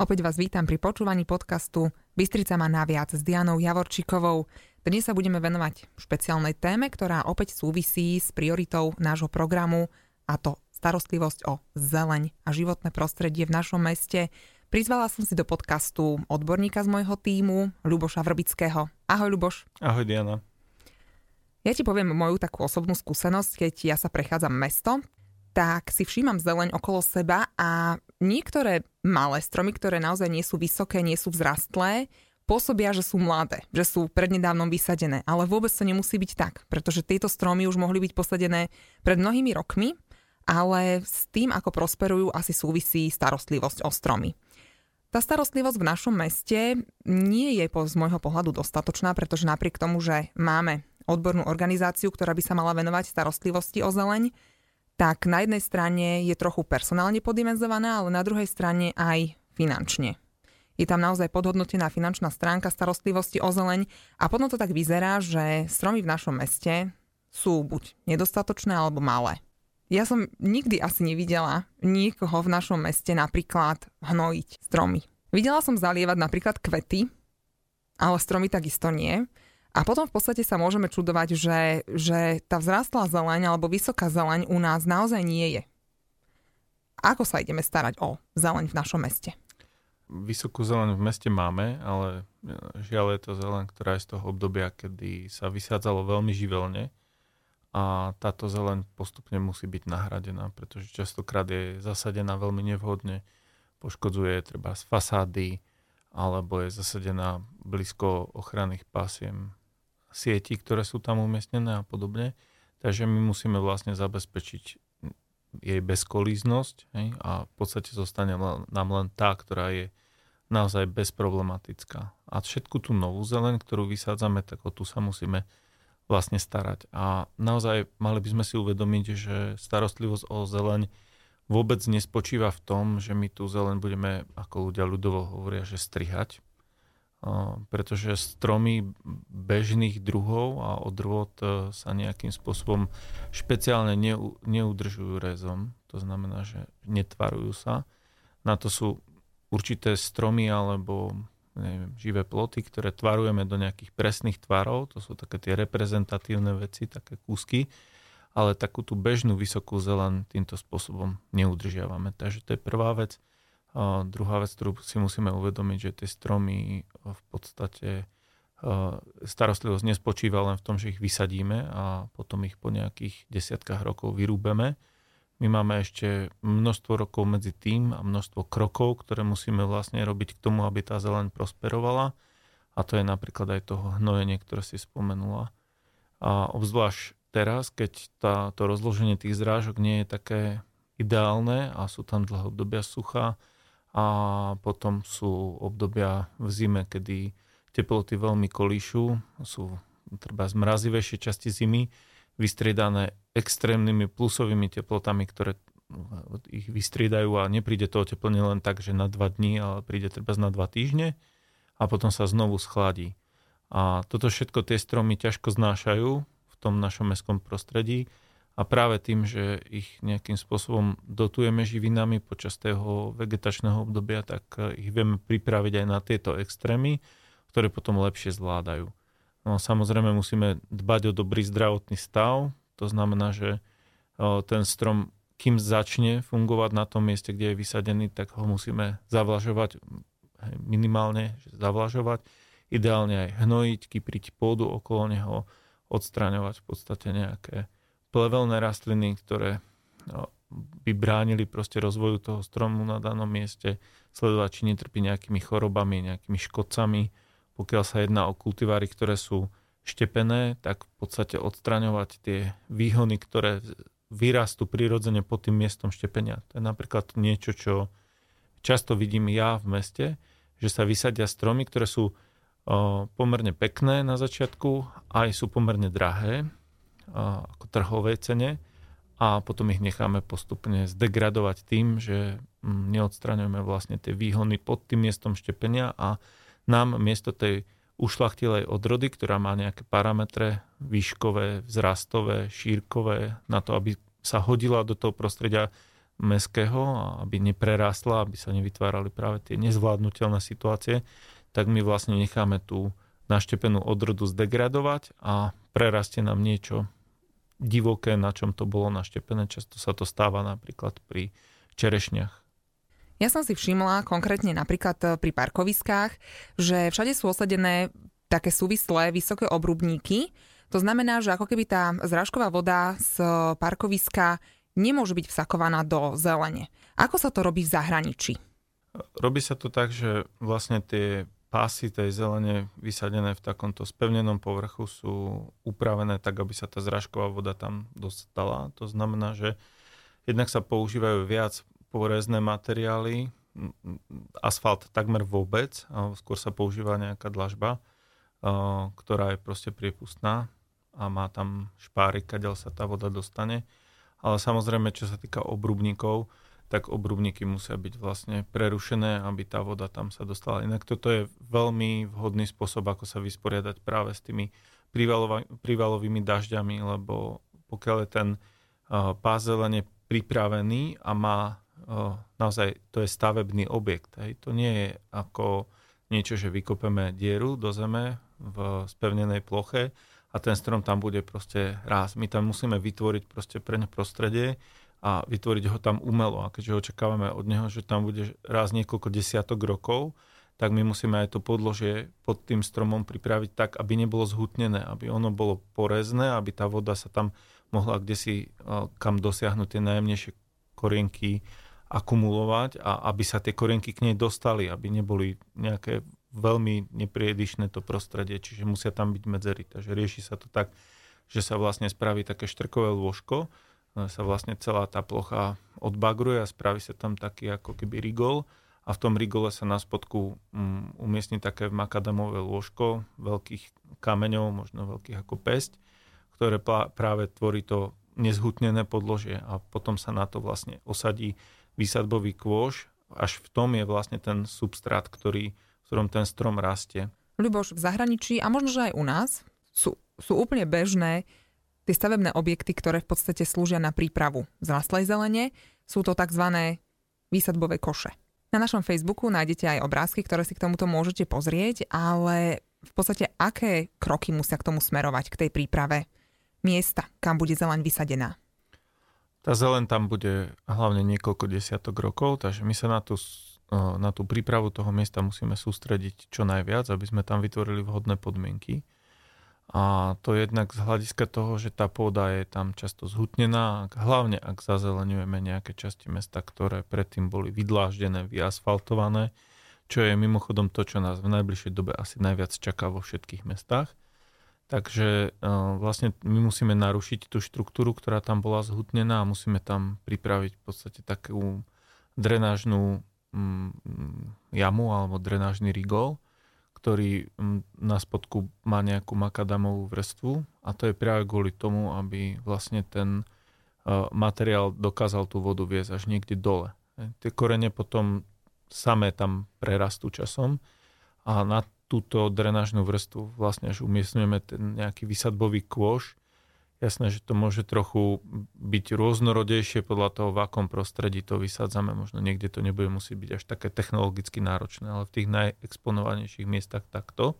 Opäť vás vítam pri počúvaní podcastu Bystrica má naviac s Dianou Javorčíkovou. Dnes sa budeme venovať špeciálnej téme, ktorá opäť súvisí s prioritou nášho programu a to starostlivosť o zeleň a životné prostredie v našom meste. Prizvala som si do podcastu odborníka z môjho týmu, Ľuboša Vrbického. Ahoj Ľuboš. Ahoj Diana. Ja ti poviem moju takú osobnú skúsenosť, keď ja sa prechádzam mesto, tak si všímam zeleň okolo seba a niektoré malé stromy, ktoré naozaj nie sú vysoké, nie sú vzrastlé, pôsobia, že sú mladé, že sú prednedávnom vysadené. Ale vôbec to nemusí byť tak, pretože tieto stromy už mohli byť posadené pred mnohými rokmi, ale s tým, ako prosperujú, asi súvisí starostlivosť o stromy. Tá starostlivosť v našom meste nie je z môjho pohľadu dostatočná, pretože napriek tomu, že máme odbornú organizáciu, ktorá by sa mala venovať starostlivosti o zeleň, tak na jednej strane je trochu personálne podimenzovaná, ale na druhej strane aj finančne. Je tam naozaj podhodnotená finančná stránka starostlivosti o zeleň a potom to tak vyzerá, že stromy v našom meste sú buď nedostatočné alebo malé. Ja som nikdy asi nevidela nikoho v našom meste napríklad hnojiť stromy. Videla som zalievať napríklad kvety, ale stromy takisto nie. A potom v podstate sa môžeme čudovať, že, že tá vzrastlá zeleň alebo vysoká zeleň u nás naozaj nie je. Ako sa ideme starať o zeleň v našom meste? Vysokú zeleň v meste máme, ale žiaľ je to zeleň, ktorá je z toho obdobia, kedy sa vysádzalo veľmi živelne a táto zeleň postupne musí byť nahradená, pretože častokrát je zasadená veľmi nevhodne, poškodzuje treba z fasády, alebo je zasadená blízko ochranných pásiem sietí, ktoré sú tam umiestnené a podobne. Takže my musíme vlastne zabezpečiť jej bezkolíznosť hej, a v podstate zostane nám len tá, ktorá je naozaj bezproblematická. A všetku tú novú zeleň, ktorú vysádzame, tak o tu sa musíme vlastne starať. A naozaj mali by sme si uvedomiť, že starostlivosť o zeleň vôbec nespočíva v tom, že my tú zeleň budeme, ako ľudia ľudovo hovoria, že strihať, pretože stromy bežných druhov a odrôd e, sa nejakým spôsobom špeciálne neudržujú rezom. To znamená, že netvarujú sa. Na to sú určité stromy alebo neviem, živé ploty, ktoré tvarujeme do nejakých presných tvarov. To sú také tie reprezentatívne veci, také kúsky. Ale takú tú bežnú vysokú zelen týmto spôsobom neudržiavame. Takže to je prvá vec. A druhá vec, ktorú si musíme uvedomiť, že tie stromy v podstate starostlivosť nespočíva len v tom, že ich vysadíme a potom ich po nejakých desiatkách rokov vyrúbeme. My máme ešte množstvo rokov medzi tým a množstvo krokov, ktoré musíme vlastne robiť k tomu, aby tá zeleň prosperovala. A to je napríklad aj toho hnojenie, ktoré si spomenula. A obzvlášť teraz, keď tá, to rozloženie tých zrážok nie je také ideálne a sú tam dlhé obdobia sucha, a potom sú obdobia v zime, kedy teploty veľmi kolíšu, sú treba zmrazivejšie časti zimy, vystriedané extrémnymi plusovými teplotami, ktoré ich vystriedajú a nepríde to oteplenie len tak, že na dva dní, ale príde treba na dva týždne a potom sa znovu schladí. A toto všetko tie stromy ťažko znášajú v tom našom mestskom prostredí a práve tým, že ich nejakým spôsobom dotujeme živinami počas toho vegetačného obdobia, tak eh, ich vieme pripraviť aj na tieto extrémy, ktoré potom lepšie zvládajú. No samozrejme musíme dbať o dobrý zdravotný stav, to znamená, že eh, ten strom, kým začne fungovať na tom mieste, kde je vysadený, tak ho musíme zavlažovať minimálne, zavlažovať, ideálne aj hnojiť, kypriť pôdu okolo neho, odstraňovať v podstate nejaké plevelné rastliny, ktoré no, by bránili proste rozvoju toho stromu na danom mieste, sledovať, či netrpí nejakými chorobami, nejakými škodcami. Pokiaľ sa jedná o kultiváry, ktoré sú štepené, tak v podstate odstraňovať tie výhony, ktoré vyrastú prirodzene pod tým miestom štepenia. To je napríklad niečo, čo často vidím ja v meste, že sa vysadia stromy, ktoré sú pomerne pekné na začiatku, aj sú pomerne drahé, ako trhovej cene. A potom ich necháme postupne zdegradovať tým, že mm, neodstraňujeme vlastne tie výhony pod tým miestom štepenia a nám miesto tej ušlachtilej odrody, ktorá má nejaké parametre výškové, vzrastové, šírkové, na to, aby sa hodila do toho prostredia, meského, aby neprerastla, aby sa nevytvárali práve tie nezvládnutelné situácie, tak my vlastne necháme tú naštepenú odrodu zdegradovať a prerastie nám niečo divoké, na čom to bolo naštepené. Často sa to stáva napríklad pri čerešniach. Ja som si všimla konkrétne napríklad eh, pri parkoviskách, že všade sú osadené také súvislé vysoké obrubníky. To znamená, že ako keby tá zrážková voda z parkoviska nemôže byť vsakovaná do zelene. Ako sa to robí v zahraničí? Robí sa to tak, že vlastne tie pásy tej zelene vysadené v takomto spevnenom povrchu sú upravené tak, aby sa tá zrážková voda tam dostala. To znamená, že jednak sa používajú viac porezné materiály, asfalt takmer vôbec, skôr sa používa nejaká dlažba, ktorá je proste priepustná a má tam špárik, kadeľ sa tá voda dostane. Ale samozrejme, čo sa týka obrubníkov, tak obrubníky musia byť vlastne prerušené, aby tá voda tam sa dostala. Inak toto je veľmi vhodný spôsob, ako sa vysporiadať práve s tými prívalovými dažďami, lebo pokiaľ je ten uh, pás zelene pripravený a má uh, naozaj, to je stavebný objekt. Hej. To nie je ako niečo, že vykopeme dieru do zeme v spevnenej ploche a ten strom tam bude proste rásť. My tam musíme vytvoriť proste pre ne prostredie, a vytvoriť ho tam umelo. A keďže očakávame od neho, že tam bude raz niekoľko desiatok rokov, tak my musíme aj to podložie pod tým stromom pripraviť tak, aby nebolo zhutnené, aby ono bolo porezné, aby tá voda sa tam mohla kde si kam dosiahnuť tie najjemnejšie korienky akumulovať a aby sa tie korienky k nej dostali, aby neboli nejaké veľmi nepriedišné to prostredie, čiže musia tam byť medzery. Takže rieši sa to tak, že sa vlastne spraví také štrkové lôžko, sa vlastne celá tá plocha odbagruje a spraví sa tam taký ako keby rigol a v tom rigole sa na spodku um, umiestni také makadamové lôžko veľkých kameňov, možno veľkých ako pesť, ktoré práve tvorí to nezhutnené podložie a potom sa na to vlastne osadí výsadbový kôž. Až v tom je vlastne ten substrát, ktorý, v ktorom ten strom rastie. Ľuboš, v zahraničí a možno, že aj u nás sú, sú úplne bežné Tie stavebné objekty, ktoré v podstate slúžia na prípravu zrastlej zelene, sú to tzv. výsadbové koše. Na našom Facebooku nájdete aj obrázky, ktoré si k tomuto môžete pozrieť, ale v podstate aké kroky musia k tomu smerovať, k tej príprave miesta, kam bude zeleň vysadená? Tá zelen tam bude hlavne niekoľko desiatok rokov, takže my sa na tú, na tú prípravu toho miesta musíme sústrediť čo najviac, aby sme tam vytvorili vhodné podmienky. A to jednak z hľadiska toho, že tá pôda je tam často zhutnená, hlavne ak zazeleňujeme nejaké časti mesta, ktoré predtým boli vydláždené, vyasfaltované, čo je mimochodom to, čo nás v najbližšej dobe asi najviac čaká vo všetkých mestách. Takže vlastne my musíme narušiť tú štruktúru, ktorá tam bola zhutnená a musíme tam pripraviť v podstate takú drenážnú mm, jamu alebo drenážny rigol, ktorý mm, na spodku má nejakú makadamovú vrstvu a to je práve kvôli tomu, aby vlastne ten e, materiál dokázal tú vodu viesť až niekde dole. Tie korene potom samé tam prerastú časom a na túto drenážnú vrstvu vlastne až umiestňujeme ten nejaký vysadbový kôž, Jasné, že to môže trochu byť rôznorodejšie podľa toho, v akom prostredí to vysádzame. Možno niekde to nebude musieť byť až také technologicky náročné, ale v tých najexponovanejších miestach takto.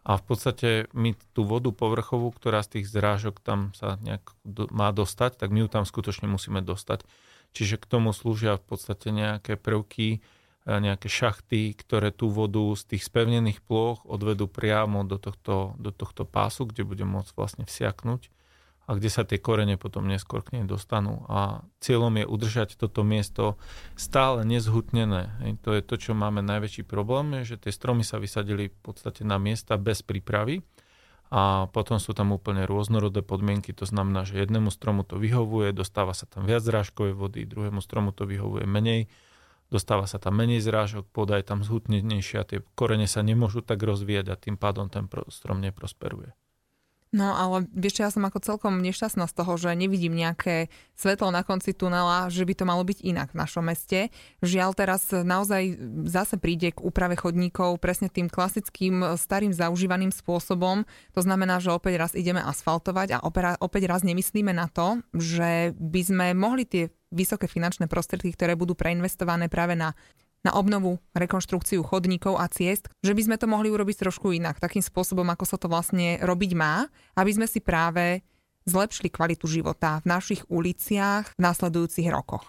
A v podstate my tú vodu povrchovú, ktorá z tých zrážok tam sa nejak do, má dostať, tak my ju tam skutočne musíme dostať. Čiže k tomu slúžia v podstate nejaké prvky, e, nejaké šachty, ktoré tú vodu z tých spevnených ploch odvedú priamo do tohto, do tohto pásu, kde bude môcť vlastne vsiaknúť a kde sa tie korene potom neskôr k nej dostanú. A cieľom je udržať toto miesto stále nezhutnené. To je to, čo máme najväčší problém, je, že tie stromy sa vysadili v podstate na miesta bez prípravy a potom sú tam úplne rôznorodé podmienky. To znamená, že jednému stromu to vyhovuje, dostáva sa tam viac zrážkovej vody, druhému stromu to vyhovuje menej, dostáva sa tam menej zrážok, pôda je tam zhutnenejšia, tie korene sa nemôžu tak rozvíjať a tým pádom ten strom neprosperuje. No ale vieš, ja som ako celkom nešťastná z toho, že nevidím nejaké svetlo na konci tunela, že by to malo byť inak v našom meste. Žiaľ teraz naozaj zase príde k úprave chodníkov presne tým klasickým starým zaužívaným spôsobom. To znamená, že opäť raz ideme asfaltovať a opäť raz nemyslíme na to, že by sme mohli tie vysoké finančné prostriedky, ktoré budú preinvestované práve na na obnovu, rekonštrukciu chodníkov a ciest, že by sme to mohli urobiť trošku inak, takým spôsobom, ako sa to vlastne robiť má, aby sme si práve zlepšili kvalitu života v našich uliciach v následujúcich rokoch.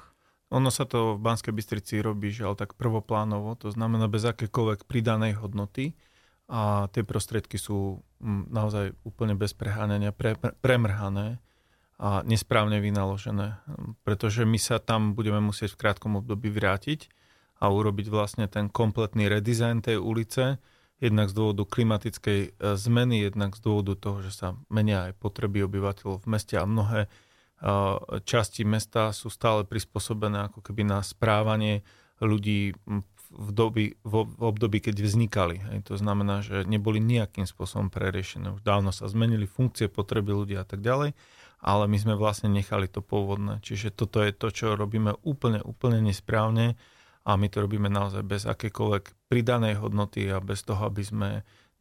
Ono sa to v Banskej Bystrici robí, že ale tak prvoplánovo, to znamená bez akékoľvek pridanej hodnoty a tie prostriedky sú mm, naozaj úplne bez preháňania, pre, pre, premrhané a nesprávne vynaložené, pretože my sa tam budeme musieť v krátkom období vrátiť a urobiť vlastne ten kompletný redesign tej ulice, jednak z dôvodu klimatickej e, zmeny, jednak z dôvodu toho, že sa menia aj potreby obyvateľov v meste a mnohé e, časti mesta sú stále prispôsobené ako keby na správanie ľudí v, doby, v období, keď vznikali. Hej. To znamená, že neboli nejakým spôsobom preriešené. Už dávno sa zmenili funkcie, potreby ľudí a tak ďalej, ale my sme vlastne nechali to pôvodné. Čiže toto je to, čo robíme úplne, úplne nesprávne a my to robíme naozaj bez akékoľvek pridanej hodnoty a bez toho, aby sme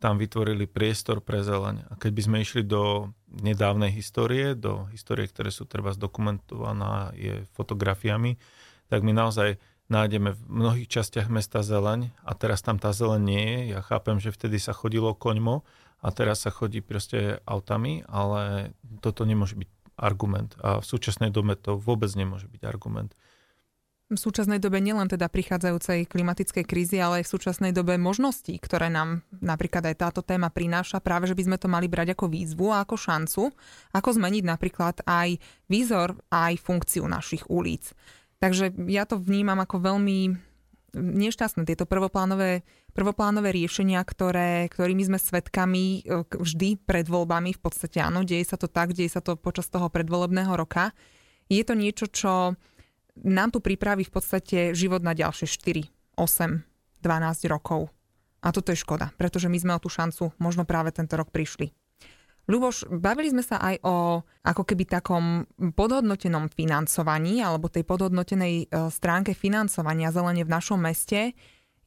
tam vytvorili priestor pre zeleň. A keď by sme išli do nedávnej histórie, do histórie, ktoré sú treba zdokumentovaná je fotografiami, tak my naozaj nájdeme v mnohých častiach mesta zeleň a teraz tam tá zeleň nie je. Ja chápem, že vtedy sa chodilo koňmo a teraz sa chodí proste autami, ale toto nemôže byť argument. A v súčasnej dobe to vôbec nemôže byť argument v súčasnej dobe nielen teda prichádzajúcej klimatickej krízy, ale aj v súčasnej dobe možností, ktoré nám napríklad aj táto téma prináša, práve že by sme to mali brať ako výzvu a ako šancu, ako zmeniť napríklad aj výzor aj funkciu našich ulic. Takže ja to vnímam ako veľmi nešťastné tieto prvoplánové, prvoplánové riešenia, ktoré, ktorými sme svedkami e, vždy pred voľbami. V podstate áno, deje sa to tak, deje sa to počas toho predvolebného roka. Je to niečo, čo nám tu pripraví v podstate život na ďalšie 4, 8, 12 rokov. A toto je škoda, pretože my sme o tú šancu možno práve tento rok prišli. Ľuboš, bavili sme sa aj o ako keby takom podhodnotenom financovaní alebo tej podhodnotenej e, stránke financovania zelenie v našom meste.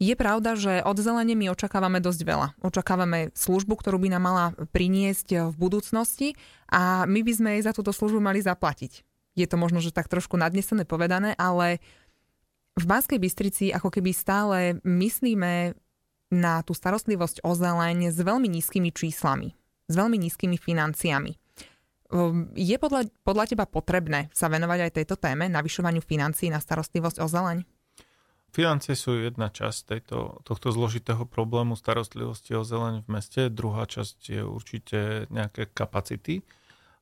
Je pravda, že od zelene my očakávame dosť veľa. Očakávame službu, ktorú by nám mala priniesť v budúcnosti a my by sme jej za túto službu mali zaplatiť je to možno, že tak trošku nadnesené povedané, ale v Banskej Bystrici ako keby stále myslíme na tú starostlivosť o zeleň s veľmi nízkymi číslami, s veľmi nízkymi financiami. Ehm, je podľa, podľa teba potrebné sa venovať aj tejto téme, navyšovaniu financií na starostlivosť o zeleň? Financie sú jedna časť tejto, tohto zložitého problému starostlivosti o zeleň v meste. Druhá časť je určite nejaké kapacity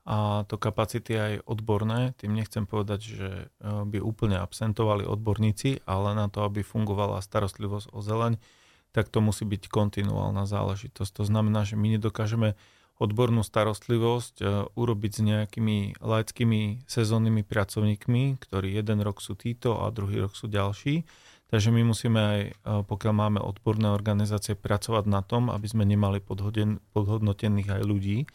a to kapacity aj odborné. Tým nechcem povedať, že e, by úplne absentovali odborníci, ale na to, aby fungovala starostlivosť o zeleň, tak to musí byť kontinuálna záležitosť. To znamená, že my nedokážeme odbornú starostlivosť e, urobiť s nejakými laickými sezónnymi pracovníkmi, ktorí jeden rok sú títo a druhý rok sú ďalší. Takže my musíme aj, e, pokiaľ máme odborné organizácie, pracovať na tom, aby sme nemali podhodnotených aj ľudí,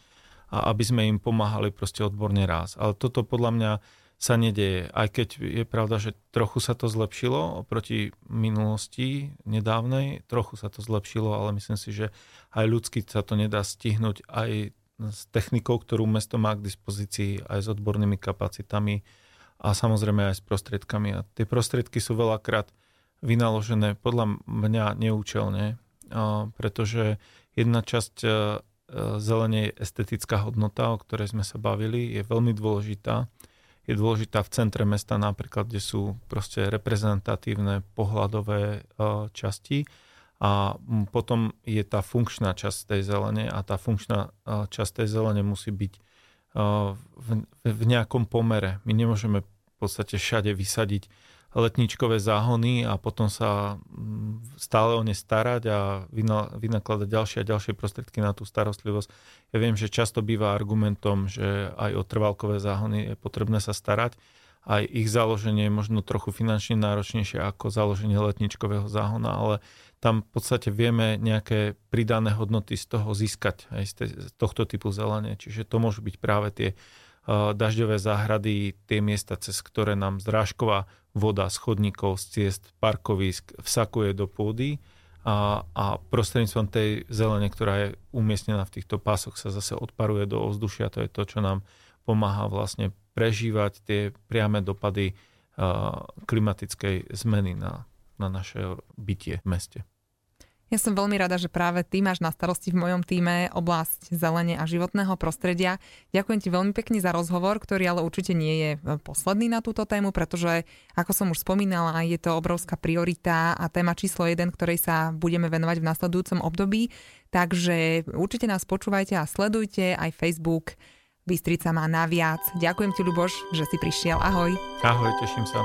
a aby sme im pomáhali proste odborne raz. Ale toto podľa mňa sa nedeje. Aj keď je pravda, že trochu sa to zlepšilo oproti minulosti nedávnej, trochu sa to zlepšilo, ale myslím si, že aj ľudsky sa to nedá stihnúť aj s technikou, ktorú mesto má k dispozícii, aj s odbornými kapacitami a samozrejme aj s prostriedkami. A tie prostriedky sú veľakrát vynaložené podľa mňa neúčelne, pretože jedna časť zelenie estetická hodnota, o ktorej sme sa bavili, je veľmi dôležitá. Je dôležitá v centre mesta napríklad, kde sú proste reprezentatívne pohľadové e, časti a potom je tá funkčná časť tej zelene a tá funkčná e, časť tej zelene musí byť v nejakom pomere. My nemôžeme v podstate všade vysadiť letničkové záhony a potom sa mm, stále o ne starať a vynakladať ďalšie a ďalšie prostriedky na tú starostlivosť. Ja viem, že často býva argumentom, že aj o trvalkové záhony je potrebné sa starať. Aj ich založenie je možno trochu finančne náročnejšie ako založenie letničkového záhona, ale tam v podstate vieme nejaké pridané hodnoty z toho získať aj z, tohto typu zelene. Čiže to môžu byť práve tie dažďové záhrady, tie miesta, cez ktoré nám zrážková voda z chodníkov, z ciest, parkovisk vsakuje do pôdy a, a prostredníctvom tej zelene, ktorá je umiestnená v týchto pásoch, sa zase odparuje do ovzdušia. To je to, čo nám pomáha vlastne prežívať tie priame dopady uh, klimatickej zmeny na, na naše bytie v meste. Ja som veľmi rada, že práve ty máš na starosti v mojom týme oblasť zelene a životného prostredia. Ďakujem ti veľmi pekne za rozhovor, ktorý ale určite nie je e, posledný na túto tému, pretože, ako som už spomínala, je to obrovská priorita a téma číslo jeden, ktorej sa budeme venovať v nasledujúcom období. Takže určite nás počúvajte a sledujte aj Facebook Bystrica má naviac. Ďakujem ti, Luboš, že si prišiel. Ahoj. Ahoj, teším sa.